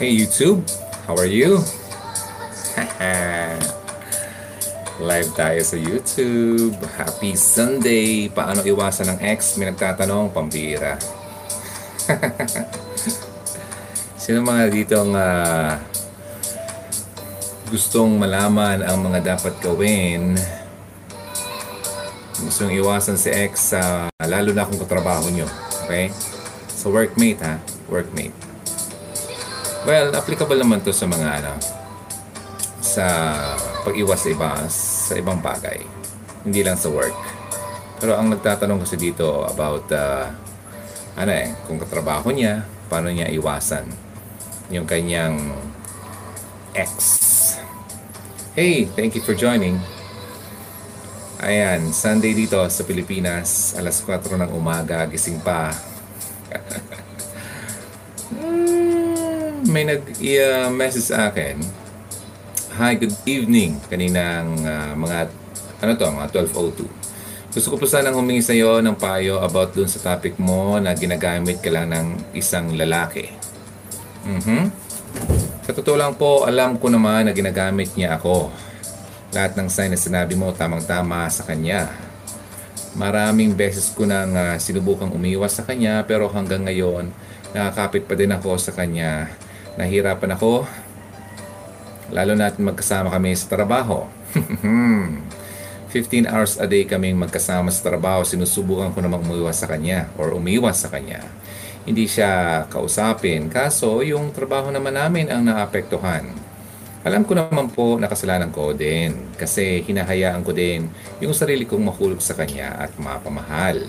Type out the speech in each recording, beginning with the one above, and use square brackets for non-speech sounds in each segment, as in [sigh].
Hey YouTube, how are you? [laughs] Live tayo sa YouTube. Happy Sunday! Paano iwasan ng ex? May nagtatanong, pambira. [laughs] Sino mga dito ang ah, gustong malaman ang mga dapat gawin? Gustong iwasan si ex sa lalo na kung katrabaho nyo. Okay? Sa workmate ha? Workmate. Well, applicable naman to sa mga ano, sa pag-iwas sa iba, sa ibang bagay. Hindi lang sa work. Pero ang nagtatanong kasi dito about, uh, ano eh, kung katrabaho niya, paano niya iwasan yung kanyang ex. Hey, thank you for joining. Ayan, Sunday dito sa Pilipinas, alas 4 ng umaga, gising pa. May nag-message sa akin. Hi, good evening. Kaninang uh, mga, ano to, mga 12.02. Gusto ko po sanang humingi sa iyo ng payo about dun sa topic mo na ginagamit ka lang ng isang lalaki. Mhm. Sa totoo lang po, alam ko naman na ginagamit niya ako. Lahat ng sign na sinabi mo, tamang-tama sa kanya. Maraming beses ko nang uh, sinubukang umiwas sa kanya pero hanggang ngayon, nakakapit pa din ako sa kanya. Nahirapan ako, lalo natin magkasama kami sa trabaho. [laughs] 15 hours a day kaming magkasama sa trabaho, sinusubukan ko namang umiwas sa kanya or umiwas sa kanya. Hindi siya kausapin, kaso yung trabaho naman namin ang naapektuhan. Alam ko naman po na kasalanan ko din kasi hinahayaan ko din yung sarili kong mahulog sa kanya at mapamahal.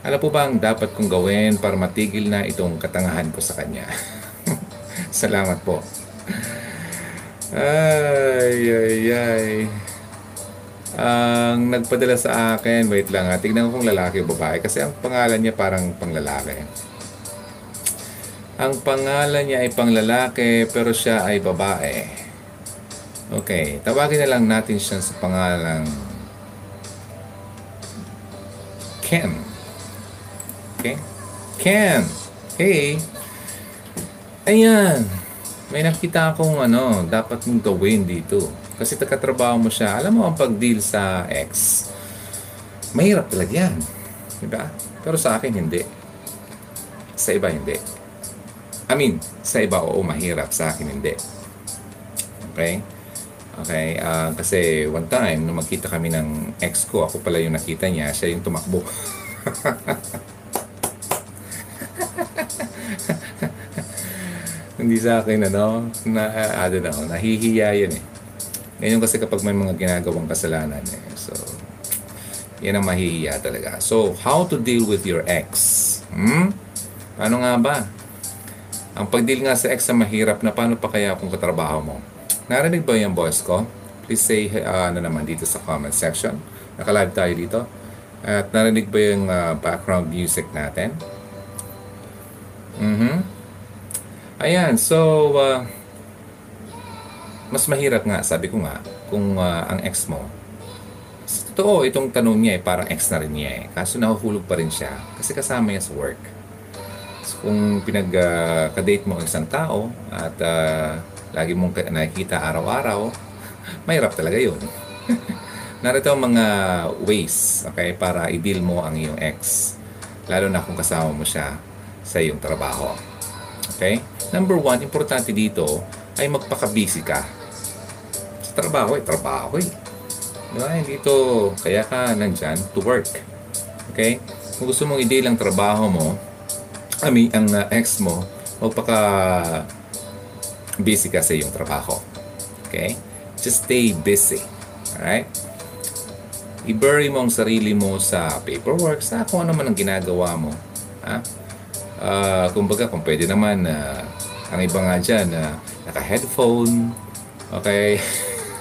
Ano po ba ang dapat kong gawin para matigil na itong katangahan ko sa kanya? [laughs] Salamat po. Ay, ay, ay. Ang nagpadala sa akin, wait lang ha, tignan ko kung lalaki o babae kasi ang pangalan niya parang panglalaki. Ang pangalan niya ay panglalaki pero siya ay babae. Okay, tawagin na lang natin siya sa pangalang Ken. Okay? Ken! Hey! Ayan! May nakita akong ano, dapat mong gawin dito. Kasi takatrabaho mo siya. Alam mo ang pag-deal sa ex, mahirap talaga yan. Diba? Pero sa akin, hindi. Sa iba, hindi. I mean, sa iba, oo, mahirap. Sa akin, hindi. Okay? Okay, uh, kasi one time, nung magkita kami ng ex ko, ako pala yung nakita niya, siya yung tumakbo. [laughs] Hindi sa akin, ano, na, I don't know, nahihiya yun eh. Ngayon kasi kapag may mga ginagawang kasalanan eh. So, yan ang mahihiya talaga. So, how to deal with your ex? Hmm? Ano nga ba? Ang pag-deal nga sa ex sa mahirap na paano pa kaya kung katrabaho mo? Narinig ba yung voice ko? Please say uh, ano naman dito sa comment section. Nakalive tayo dito. At narinig ba yung uh, background music natin? Mhm. Ayan, so uh, mas mahirap nga, sabi ko nga, kung uh, ang ex mo, totoo, itong tanong niya eh, parang ex na rin niya eh. Kaso nahuhulog pa rin siya kasi kasama niya sa work. So, kung pinag-date uh, mo ang isang tao at uh, lagi mong nakikita araw-araw, [laughs] mahirap talaga yun. [laughs] Narito ang mga ways okay, para i-deal mo ang iyong ex. Lalo na kung kasama mo siya sa iyong trabaho. Okay? Number one, importante dito ay magpaka-busy ka. Sa trabaho, eh, trabaho eh. Diba? Hindi ito, kaya ka nandyan to work. Okay? Kung gusto mong i-deal ang trabaho mo, I mean, ang uh, ex mo, magpaka busy ka sa iyong trabaho. Okay? Just stay busy. Alright? I-bury mo ang sarili mo sa paperwork, sa kung ano man ang ginagawa mo. Ha? Uh, kumbaga, kung pwede naman, uh, ang iba nga dyan, uh, naka-headphone, okay?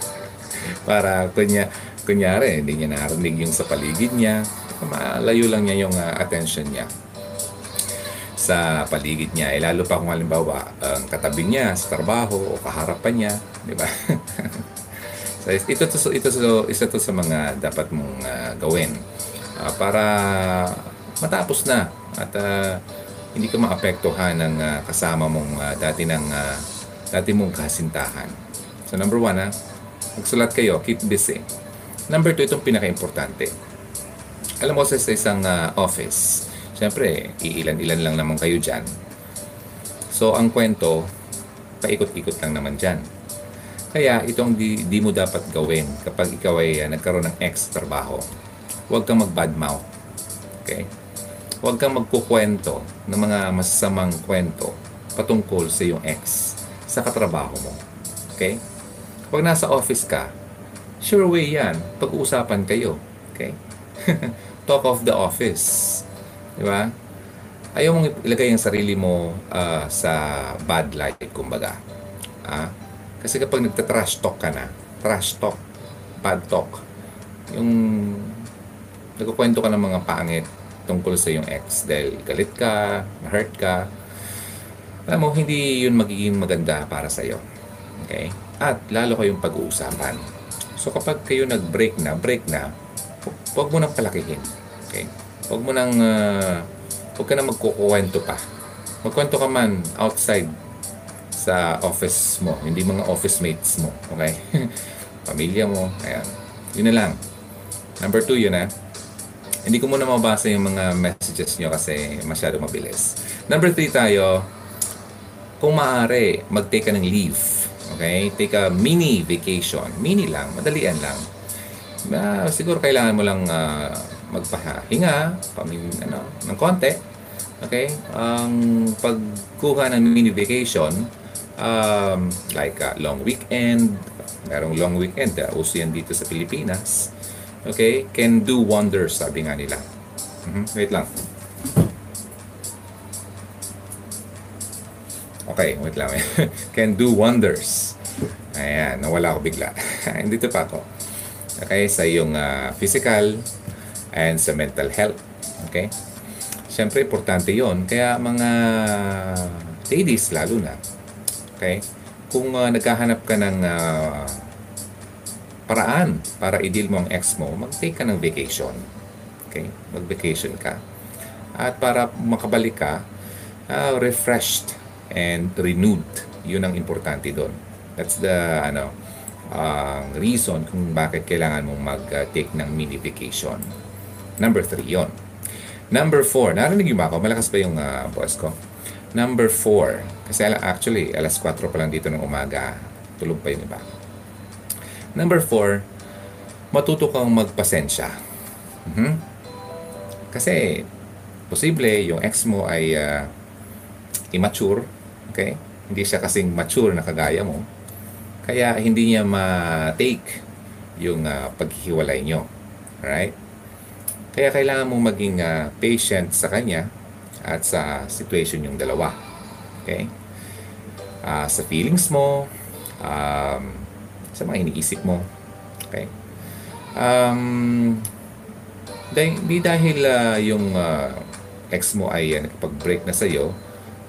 [laughs] Para kunya, kunyari, hindi niya narinig yung sa paligid niya. Malayo lang niya yung uh, attention niya sa paligid niya. Eh, lalo pa kung halimbawa, ang katabi niya sa trabaho o kaharapan niya, di ba? [laughs] so, ito, to, ito, ito, isa to sa mga dapat mong uh, gawin uh, para matapos na at uh, hindi ka maapektuhan ng ah, kasama mong ah, dati ng ah, dati mong kasintahan. So number one ha, magsulat kayo, keep busy. Number two, itong pinaka-importante. Alam mo sa sa isang ah, office, syempre, iilan-ilan lang naman kayo dyan. So ang kwento, paikot-ikot lang naman dyan. Kaya itong di, di mo dapat gawin kapag ikaw ay ah, nagkaroon ng ex trabaho. Huwag kang mag-badmouth. Okay? Huwag kang magkukwento ng mga masasamang kwento patungkol sa iyong ex sa katrabaho mo. Okay? Kapag nasa office ka, sure way yan. Pag-uusapan kayo. Okay? [laughs] Talk of the office. Di ba? Ayaw mong ilagay ang sarili mo ah, sa bad light, kumbaga. Ah? Kasi kapag nagta-trash talk ka na, trash talk, bad talk, yung nagkukwento ka ng mga pangit tungkol sa iyong ex dahil galit ka, na-hurt ka, alam mo, hindi yun magiging maganda para sa iyo. Okay? At lalo kayong pag-uusapan. So kapag kayo nag-break na, break na, hu- huwag mo nang palakihin. Okay? Huwag mo nang, ah, huwag ka nang magkukuwento pa. Magkwento ka man outside sa office mo, hindi mga office mates mo. Okay? [laughs] Pamilya mo, ayan. Yun na lang. Number two, yun ah. Hindi ko muna mabasa yung mga messages nyo kasi masyado mabilis. Number three tayo, kung maaari, mag-take ka ng leave. Okay? Take a mini vacation. Mini lang, madalian lang. Ah, siguro kailangan mo lang ah, magpahinga, pamin, ano, ng konti. Okay? Ang pagkuha ng mini vacation, um, like ah, long weekend, merong long weekend, uh, uso yan dito sa Pilipinas. Okay? Can do wonders, sabi nga nila. Mhm, Wait lang. Okay, wait lang. [laughs] Can do wonders. Ayan, nawala ako bigla. [laughs] Dito pa ako. Okay, sa iyong ah, physical and sa mental health. Okay? Siyempre, importante yon Kaya mga ladies, lalo na. Okay? Kung ah, naghahanap ka ng ah, paraan para i-deal mo ang ex mo, mag-take ka ng vacation. Okay? Mag-vacation ka. At para makabalik ka, ah, refreshed and renewed. Yun ang importante doon. That's the ano ang reason kung bakit kailangan mong mag-take ng mini vacation. Number three, yon. Number four, narinig mo ako? Malakas ba yung ah, boss ko? Number four, kasi ala- actually, alas 4 pa lang dito ng umaga, tulog pa yung iba. Number four, matuto kang magpasensya. Mhm. Kasi, posible yung ex mo ay ah, immature, okay? Hindi siya kasing mature na kagaya mo. Kaya hindi niya ma-take yung ah, paghihiwalay nyo. Right? Kaya kailangan mong maging ah, patient sa kanya at sa situation yung dalawa. Okay? Ah, sa feelings mo, um, sa mga iniisip mo. Okay? Um, dahil, di dahil ah, yung ah, ex mo ay uh, nakipag-break na sa'yo,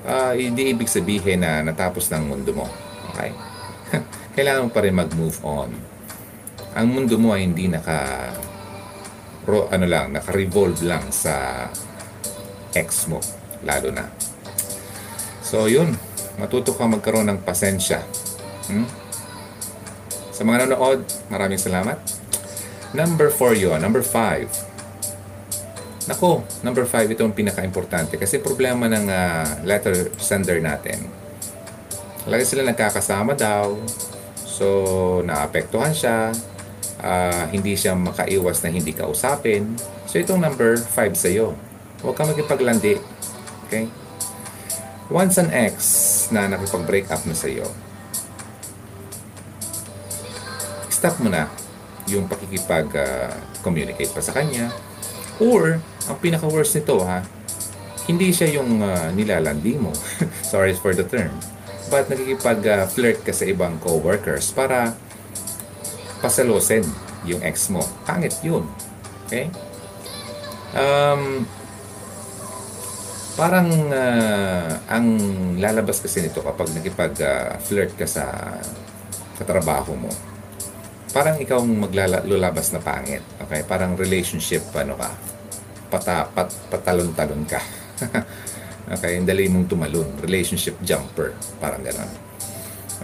ah, hindi ibig sabihin na natapos ng mundo mo. Okay? [laughs] Kailangan mo pa rin mag-move on. Ang mundo mo ay hindi naka ro, ano lang, naka-revolve lang sa ex mo, lalo na. So, yun. Matuto ka magkaroon ng pasensya. Hmm? Sa mga nanonood, maraming salamat. Number 4 yun. Number 5. Nako, number 5 ito ang pinaka-importante kasi problema ng ah, letter sender natin. Lagi sila nagkakasama daw. So, naapektuhan siya. Ah, hindi siya makaiwas na hindi ka usapin. So, itong number 5 sa'yo. Huwag kang makipaglandi. Okay? Once an ex na nakipag-break up na sa'yo, stop mo na yung pakikipag-communicate pa sa kanya. Or, ang pinaka-worst nito ha, hindi siya yung ah, nilalandi mo. [laughs] Sorry for the term. But nakikipag-flirt ka sa ibang co-workers para pasalosin yung ex mo. Pangit yun. Okay? Um, parang ah, ang lalabas kasi nito kapag nakipag-flirt ka sa sa trabaho mo. Parang ikaw maglalabas na pangit. Okay? Parang relationship, ano ka, pata, pat, patalon-talon ka. [laughs] Okay, ang dali mong tumalon. Relationship jumper. Parang gano'n.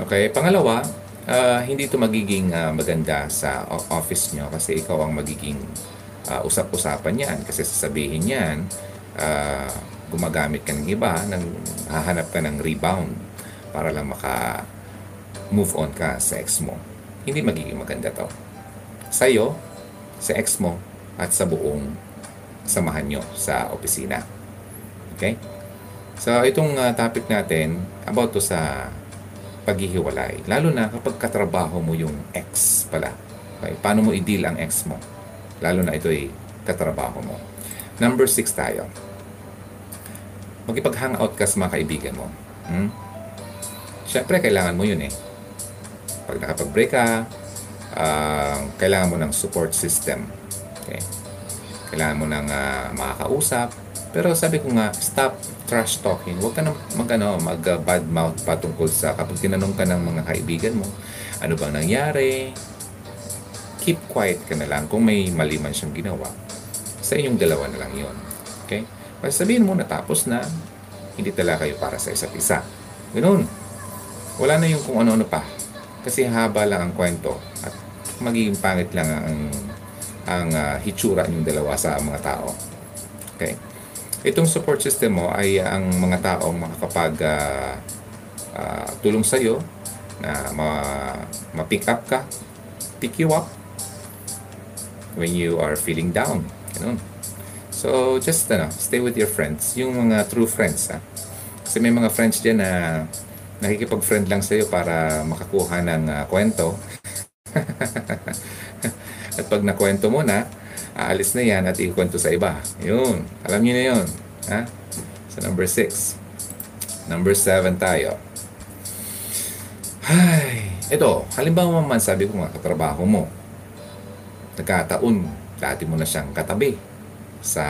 Okay, pangalawa, uh, hindi ito magiging uh, maganda sa office nyo kasi ikaw ang magiging uh, usap-usapan yan. Kasi sasabihin yan, uh, gumagamit ka ng iba, nang hahanap ka ng rebound para lang maka move on ka sa ex mo. Hindi magiging maganda to. Sa'yo, sa ex mo, at sa buong samahan nyo sa opisina. Okay? So, itong uh, topic natin, about to sa paghihiwalay. Lalo na kapag katrabaho mo yung ex pala. Okay? Paano mo i-deal ang ex mo? Lalo na ito ay katrabaho mo. Number six tayo. Magipag-hangout ka sa mga kaibigan mo. Hmm? Siyempre, kailangan mo yun eh. Pag nakapag-break ka, uh, kailangan mo ng support system. Okay? Kailangan mo ng uh, makakausap, pero sabi ko nga, stop trash talking. Huwag ka na mag, ano, mag uh, bad mouth patungkol sa kapag tinanong ka ng mga kaibigan mo, ano bang nangyari? Keep quiet ka na lang kung may mali man siyang ginawa. Sa inyong dalawa na lang yon Okay? Kasi sabihin mo natapos na, hindi talaga kayo para sa isa't isa. Ganun. Wala na yung kung ano-ano pa. Kasi haba lang ang kwento at magiging pangit lang ang ang uh, hitsura ninyong dalawa sa mga tao. Okay? Itong support system mo ay uh, ang mga taong makakapag uh, uh, tulong sa iyo na ma- ma-pick up ka, pick you up when you are feeling down. Ganun. So, just ano, stay with your friends. Yung mga true friends. Ha? Kasi may mga friends dyan na nakikipag-friend lang sa'yo para makakuha ng uh, kwento. [laughs] At pag nakwento mo na, aalis na yan at ikwento sa iba. Yun. Alam niyo na yun. Ha? So, number 6. Number 7 tayo. Ay, ito, halimbawa man sabi ko nga, katrabaho mo. Nagkataon, dati mo na siyang katabi sa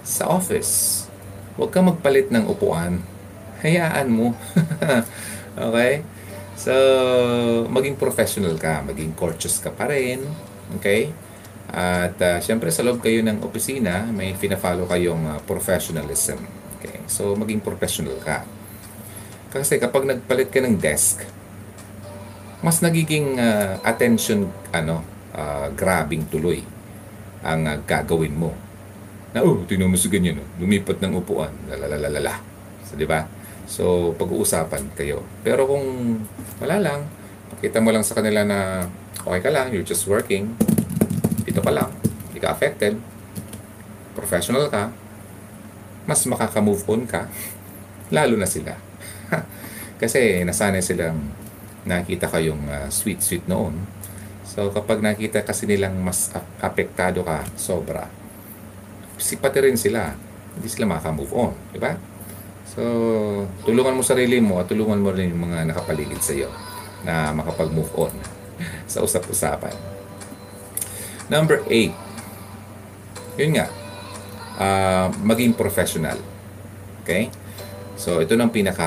sa office. Huwag kang magpalit ng upuan. Hayaan mo. [laughs] okay? So, maging professional ka, maging courteous ka pa rin. Okay? At uh, syempre sa loob kayo ng opisina, may fina-follow kayong uh, professionalism. Okay? So maging professional ka. Kasi kapag nagpalit ka ng desk, mas nagiging uh, attention ano, uh, grabbing tuloy ang uh, gagawin mo. Na, oh, sa ganyan, oh, lumipat ng upuan, lalalalala. So, di ba? So, pag-uusapan kayo. Pero kung wala lang, pakita mo lang sa kanila na okay ka lang, you're just working, dito ka lang, hindi ka affected, professional ka, mas makaka-move on ka, [laughs] lalo na sila. [laughs] Kasi nasanay silang nakita kayong uh, sweet-sweet noon. So kapag nakita kasi nilang mas apektado ka, sobra, si pati rin sila, hindi sila makaka-move on. Di ba? So, tulungan mo sarili mo at tulungan mo rin yung mga nakapaligid sa iyo na makapag-move on [laughs] sa usap-usapan. Number 8. Yun nga. Uh, maging professional. Okay? So, ito nang pinaka,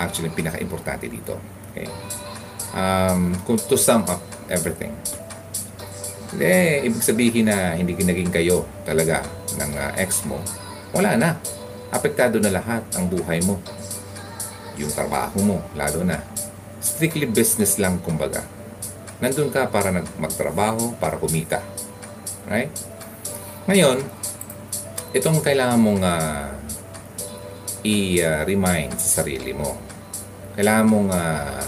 actually, pinaka-importante dito. Okay? Um, to sum up everything. Hindi, ibig sabihin na hindi naging kayo talaga ng uh, ex mo. Wala na. Apektado na lahat ang buhay mo. Yung trabaho mo, lalo na. Strictly business lang, kumbaga nandun ka para magtrabaho, para kumita. Right? Ngayon, itong kailangan mong uh, i-remind sa sarili mo. Kailangan mong uh,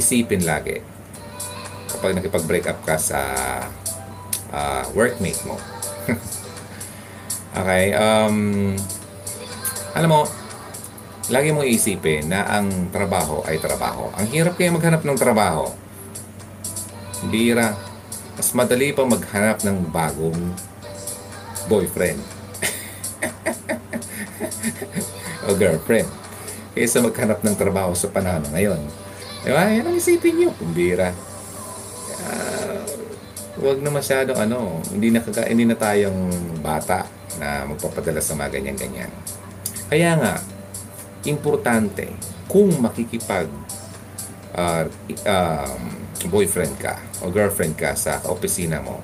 isipin lagi kapag nakipag-break up ka sa uh, workmate mo. [laughs] okay, um, alam mo, lagi mong isipin na ang trabaho ay trabaho. Ang hirap kaya maghanap ng trabaho Bira. Mas madali pa maghanap ng bagong boyfriend. [laughs] o girlfriend. Kaysa maghanap ng trabaho sa panahon ngayon. Di ba? Yan ang isipin nyo. Kumbira. Uh, huwag na masyadong ano, hindi na, hindi na tayong bata na magpapadala sa mga ganyan-ganyan. Kaya nga, importante kung makikipag uh, um, boyfriend ka o girlfriend ka sa opisina mo,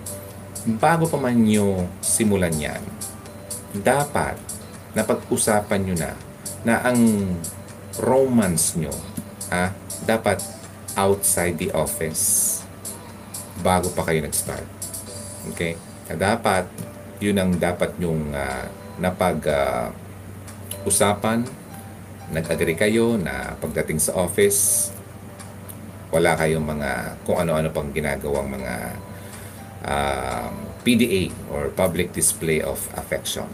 bago pa man nyo simulan yan, dapat napag-usapan nyo na na ang romance nyo ah, dapat outside the office bago pa kayo nag-start. Okay? Na dapat, yun ang dapat nyong uh, napag uh, usapan, nag-agree kayo na pagdating sa office, wala kayong mga kung ano-ano pang ginagawang mga uh, PDA or public display of affection.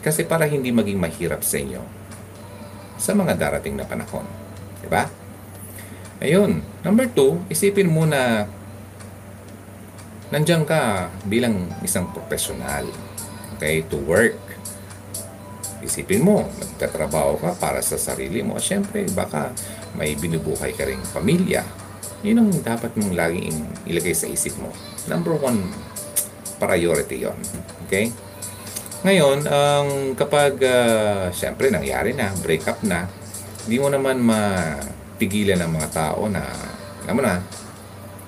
Kasi para hindi maging mahirap sa inyo sa mga darating na panahon. Ba? Ayun. Number two, isipin mo na nandiyan ka bilang isang profesional. Okay? To work. Isipin mo, nagtatrabaho ka para sa sarili mo. Siyempre, baka may binubuhay ka ring pamilya. Yun ang dapat mong laging ilagay sa isip mo. Number one priority yon Okay? Ngayon, ang um, kapag uh, siyempre nangyari na, break up na, hindi mo naman mapigilan ng mga tao na, alam mo na,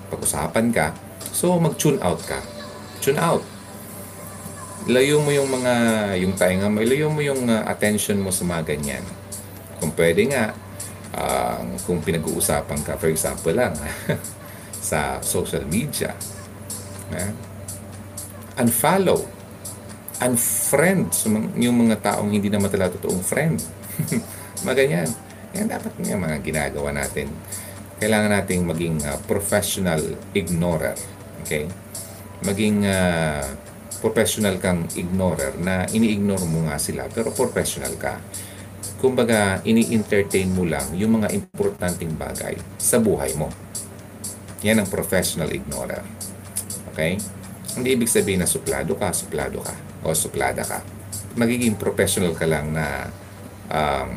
pag-usapan ka, so mag-tune out ka. Tune out. Layo mo yung mga, yung tainga mo, ilayo mo yung uh, attention mo sa mga ganyan. Kung pwede nga, uh, kung pinag-uusapan ka, for example lang, [laughs] sa social media, uh, unfollow unfriend yung mga taong hindi naman talaga totoong friend. [laughs] Maganyan. Yan dapat yung mga ginagawa natin. Kailangan nating maging uh, professional ignorer. Okay? Maging uh, professional kang ignorer na ini-ignore mo nga sila pero professional ka. Kumbaga, ini-entertain mo lang yung mga importanteng bagay sa buhay mo. Yan ang professional ignorer. Okay? Hindi ibig sabihin na suplado ka, suplado ka o suplada ka. Magiging professional ka lang na um,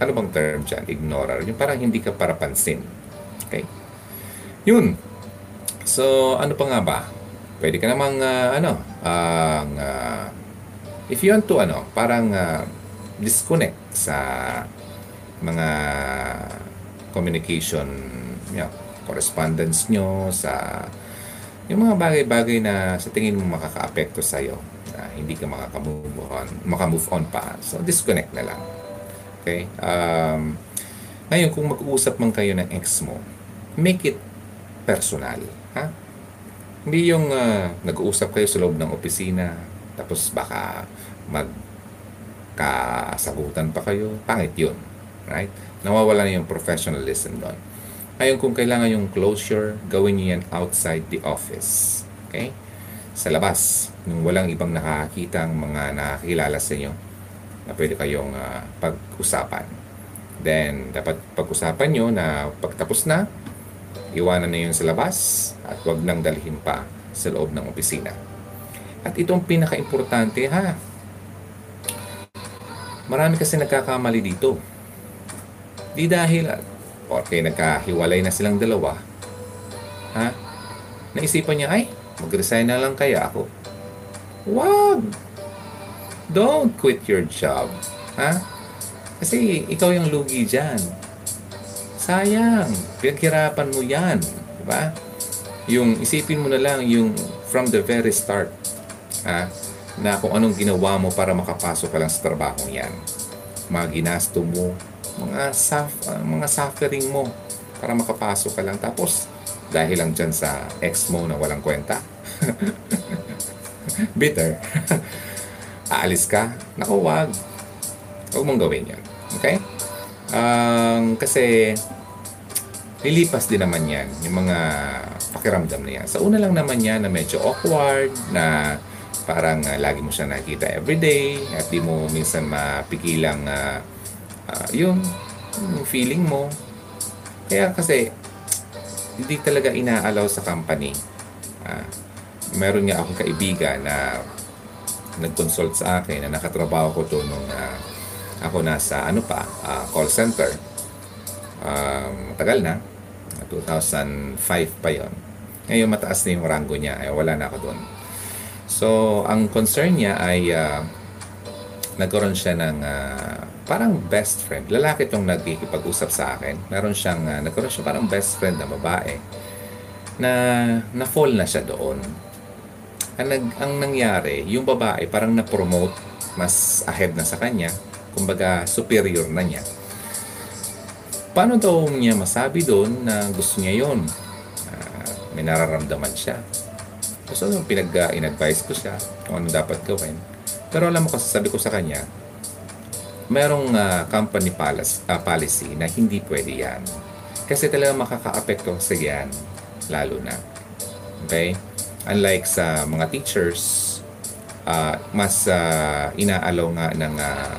ano bang term dyan? Ignorer. Yung parang hindi ka para pansin. Okay? Yun. So, ano pa nga ba? Pwede ka namang, uh, ano, ang, uh, if you want to, ano, parang uh, disconnect sa mga communication, you know, correspondence nyo, sa yung mga bagay-bagay na sa tingin mo makaka-apekto sa'yo, na hindi ka makaka-move on, maka-move on pa. So, disconnect na lang. Okay? Um, ngayon, kung mag-uusap man kayo ng ex mo, make it personal. Ha? Hindi yung uh, nag-uusap kayo sa loob ng opisina, tapos baka magkasagutan pa kayo. Pangit yun. Right? Nawawala na yung professionalism doon. Ngayon, kung kailangan yung closure, gawin niyo yan outside the office. Okay? Sa labas, nung walang ibang nakakita ang mga nakakilala sa inyo na pwede kayong uh, pag-usapan. Then, dapat pag-usapan nyo na pagtapos na, iwanan na yun sa labas at wag nang dalhin pa sa loob ng opisina. At itong pinaka-importante ha, marami kasi nagkakamali dito. Di dahil Okay, nagkahiwalay na silang dalawa. Ha? Naisipan niya, ay, mag-resign na lang kaya ako. Wag! Don't quit your job. Ha? Kasi ikaw yung lugi dyan. Sayang. Pinaghirapan mo yan. Diba? Yung isipin mo na lang yung from the very start. Ha? Na kung anong ginawa mo para makapasok ka lang sa trabaho yan. Mga ginasto mo, mga suf, uh, mga suffering mo para makapasok ka lang tapos dahil lang dyan sa ex mo na walang kwenta [laughs] bitter [laughs] aalis ka naku wag huwag mong gawin yan okay um, kasi lilipas din naman yan yung mga pakiramdam na yan sa una lang naman yan na medyo awkward na parang uh, lagi mo siya nakita everyday at di mo minsan mapigilang uh, uh, yung, yung feeling mo. Kaya kasi, hindi talaga inaalaw sa company. Uh, meron nga akong kaibigan na nag-consult sa akin na nakatrabaho ko to nung uh, ako nasa ano pa, uh, call center. Um, tagal na. 2005 pa yon. Ngayon mataas na yung rango niya. Ay, wala na ako doon. So, ang concern niya ay uh, nagkaroon siya ng uh, parang best friend. Lalaki itong nagkikipag-usap sa akin. Meron siyang, uh, nagkaroon siya parang best friend na babae na na-fall na siya doon. Ang, nag, ang nangyari, yung babae parang na-promote mas ahead na sa kanya, kumbaga superior na niya. Paano daw niya masabi doon na gusto niya yon? Uh, may nararamdaman siya. So, pinag-in-advise ko siya kung ano dapat gawin. Pero alam mo kasi sabi ko sa kanya, merong uh, company policy, uh, policy na hindi pwede yan. Kasi talaga makaka-apekto sa yan, lalo na. Okay? Unlike sa mga teachers, uh, mas uh, inaalaw nga ng, uh,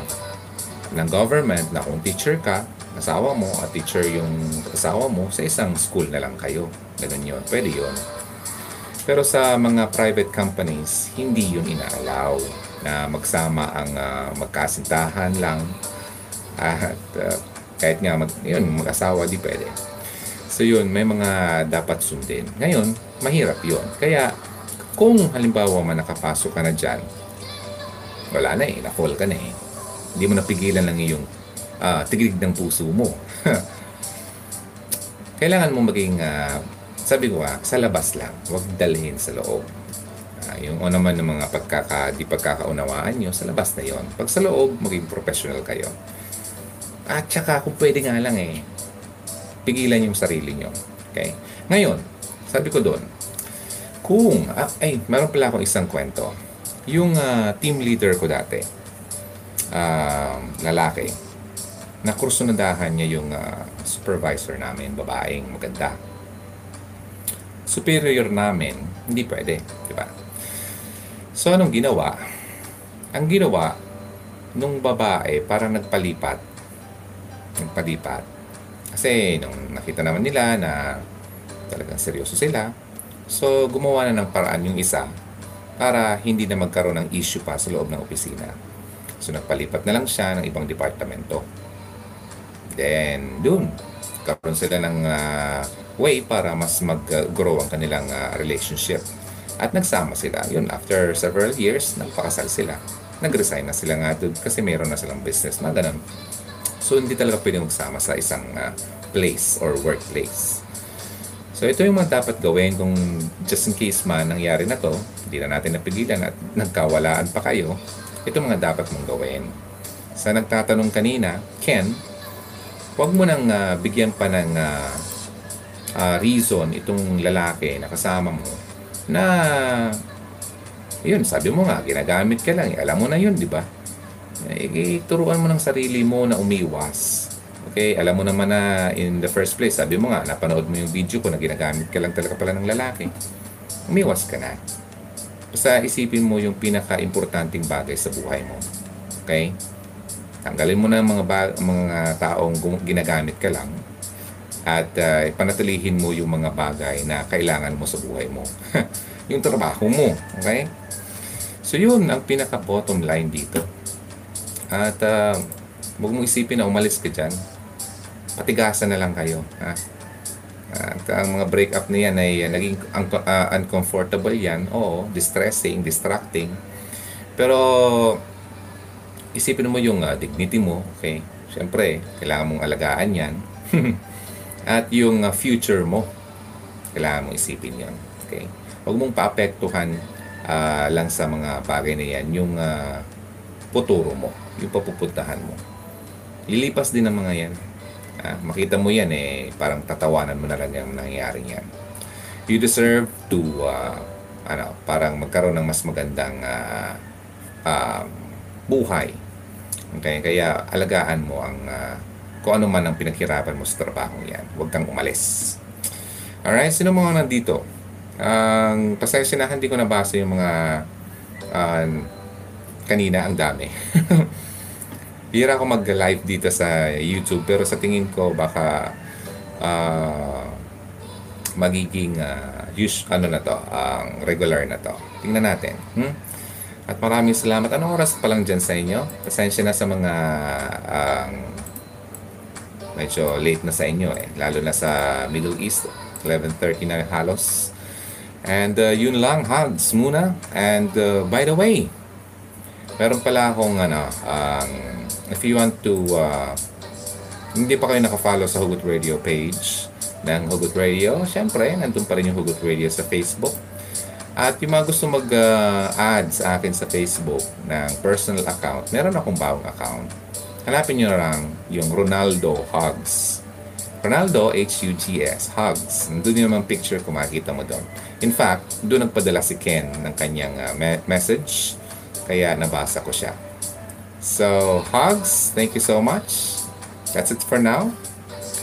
ng government na kung teacher ka, asawa mo at teacher yung asawa mo, sa isang school na lang kayo. Ganun yun. Pwede yun. Pero sa mga private companies, hindi yun inaalaw na magsama ang uh, magkasintahan lang at uh, kahit nga mag, yun, mag-asawa di pwede. So yun, may mga dapat sundin. Ngayon, mahirap yun. Kaya kung halimbawa man nakapasok ka na dyan, wala na eh, na-fall ka na eh. Hindi mo napigilan lang iyong uh, tigig ng puso mo. [laughs] Kailangan mo maging uh, sabi ko nga, sa labas lang. Huwag dalhin sa loob. Uh, yung o naman ng mga pagkaka, di pagkakaunawaan nyo, sa labas na yon. Pag sa loob, maging professional kayo. At saka, kung pwede nga lang eh, pigilan yung sarili nyo. Okay? Ngayon, sabi ko doon, kung, ah, ay, meron pala akong isang kwento. Yung uh, team leader ko dati, uh, lalaki, na kursunadahan niya yung uh, supervisor namin, babaeng maganda superior namin, hindi pwede. Di ba? So, anong ginawa? Ang ginawa, nung babae, parang nagpalipat. Nagpalipat. Kasi, nung nakita naman nila na talagang seryoso sila, so, gumawa na ng paraan yung isa para hindi na magkaroon ng issue pa sa loob ng opisina. So, nagpalipat na lang siya ng ibang departamento. Then, dun, karoon sila ng uh, way para mas mag-grow ang kanilang uh, relationship. At nagsama sila. Yun, after several years, nagpakasal sila. Nag-resign na sila nga doon kasi mayroon na silang business na ganun. So, hindi talaga pwede magsama sa isang uh, place or workplace. So, ito yung mga dapat gawin kung just in case man nangyari na to, hindi na natin napigilan at nagkawalaan pa kayo, ito mga dapat mong gawin. Sa nagtatanong kanina, Ken, huwag mo nang uh, bigyan pa ng uh, uh, reason itong lalaki na kasama mo na yun, sabi mo nga, ginagamit ka lang. Eh, alam mo na yun, di ba? Eh, turuan mo ng sarili mo na umiwas. Okay, alam mo naman na in the first place, sabi mo nga, napanood mo yung video ko na ginagamit ka lang talaga pala ng lalaki. Umiwas ka na. Basta isipin mo yung pinaka-importanting bagay sa buhay mo. Okay? Tanggalin mo na mga, ba- mga taong ginagamit ka lang at uh, panatilihin mo yung mga bagay na kailangan mo sa buhay mo. [laughs] yung trabaho mo. Okay? So yun ang pinaka bottom line dito. At uh, huwag mo isipin na umalis ka dyan. Patigasan na lang kayo. Ha? At ang mga breakup na yan ay uh, naging un- uh, uncomfortable yan. Oo, distressing, distracting. Pero isipin mo yung uh, dignity mo. Okay? Siyempre, kailangan mong alagaan yan. [laughs] at yung uh, future mo. Kailangan mong isipin yon Okay? Huwag mong paapektuhan uh, lang sa mga bagay na yan yung uh, futuro mo, yung papupuntahan mo. Lilipas din ang mga yan. Uh, makita mo yan eh, parang tatawanan mo na lang yung nangyayari yan. You deserve to, uh, ano, parang magkaroon ng mas magandang uh, uh, buhay. Okay? Kaya alagaan mo ang uh, kung ano man ang pinaghirapan mo sa trabaho yan. Huwag kang umalis. Alright? Sino mga nandito? Ang um, pasensya na hindi ko nabasa yung mga uh, kanina ang dami. [laughs] Hira ako mag-live dito sa YouTube pero sa tingin ko baka uh, magiging uh, use, ano na to, ang uh, regular na to. Tingnan natin. Hmm? At maraming salamat. Anong oras pa lang dyan sa inyo? Pasensya na sa mga uh, medyo late na sa inyo eh. Lalo na sa Middle East. 11.30 na halos. And uh, yun lang, hugs muna. And uh, by the way, meron pala akong ano, um, if you want to, uh, hindi pa kayo nakafollow sa Hugot Radio page ng Hugot Radio, syempre, nandun pa rin yung Hugot Radio sa Facebook. At yung mga gusto mag-add sa akin sa Facebook ng personal account, meron akong bagong account. Hanapin nyo lang yung Ronaldo Hugs. Ronaldo, H-U-G-S, Hugs. Doon yung naman picture ko, makikita mo doon. In fact, doon nagpadala si Ken ng kanyang uh, me- message. Kaya nabasa ko siya. So, Hugs, thank you so much. That's it for now.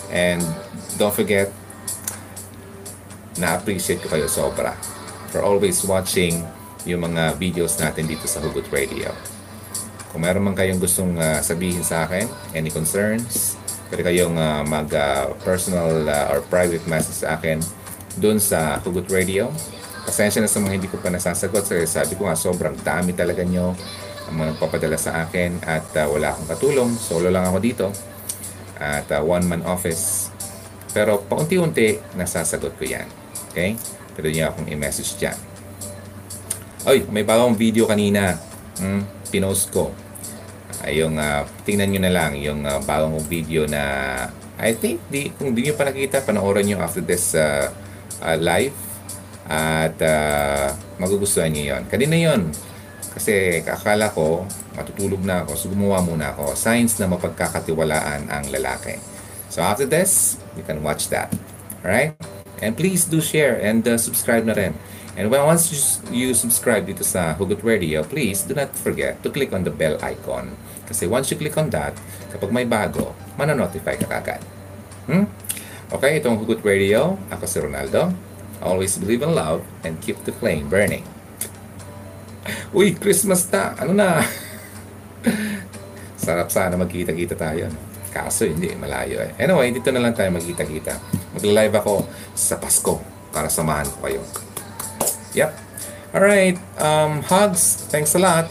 And don't forget, na-appreciate ko kayo sobra for always watching yung mga videos natin dito sa Hugot Radio. Kung meron man kayong gustong uh, sabihin sa akin, any concerns, pwede kayong uh, mag-personal uh, or private message sa akin doon sa Hugot Radio. Pasensya na sa mga hindi ko pa nasasagot. Kasi sabi ko nga, sobrang dami talaga nyo ang mga nagpapadala sa akin at uh, wala akong katulong. Solo lang ako dito at uh, one-man office. Pero paunti-unti, nasasagot ko yan. Okay? Pwede niyo akong i-message dyan. Oy, may bagong video kanina. Hmm, pinost ko. Ay, yung, uh, tingnan nyo na lang yung uh, bagong video na I think, di, kung di nyo pa nakita, panoorin nyo after this uh, uh, live. At uh, magugustuhan nyo yon. Kanina yon kasi kakala ko, matutulog na ako, so gumawa muna ako. Signs na mapagkakatiwalaan ang lalaki. So after this, you can watch that. Alright? And please do share and uh, subscribe na rin. And when once you, you subscribe dito sa Hugot Radio, please do not forget to click on the bell icon. Kasi once you click on that, kapag may bago, mananotify ka kagad. Hmm? Okay, itong Hugot Radio. Ako si Ronaldo. Always believe in love and keep the flame burning. Uy, Christmas na! Ano na? [laughs] Sarap sana magkita-kita tayo. Kaso hindi, malayo eh. Anyway, dito na lang tayo magkita-kita. Magla-live ako sa Pasko para samahan ko kayo. Yep. Alright, um, hugs. Thanks a lot.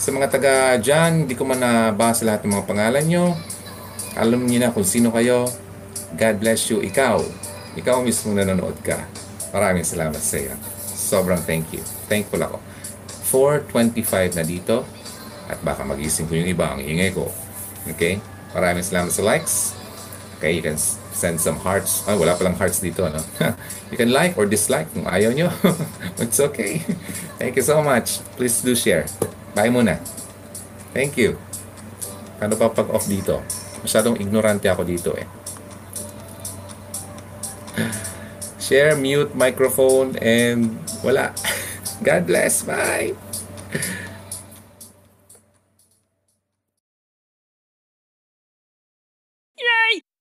Sa mga taga dyan, hindi ko man nabasa lahat ng mga pangalan nyo. Alam niyo na kung sino kayo. God bless you. Ikaw. Ikaw mismo nanonood ka. Maraming salamat sa iyo. Sobrang thank you. Thankful ako. 4.25 na dito. At baka magising ko yung iba ang ingay ko. Okay? Maraming salamat sa likes. Okay, you can send some hearts. Ay, wala palang hearts dito, ano? [laughs] you can like or dislike kung ayaw nyo. [laughs] It's okay. Thank you so much. Please do share. Bye muna. Thank you. Paano pa pag-off dito? Masyadong ignorante ako dito eh. Share, mute, microphone, and wala. [laughs] God bless. Bye.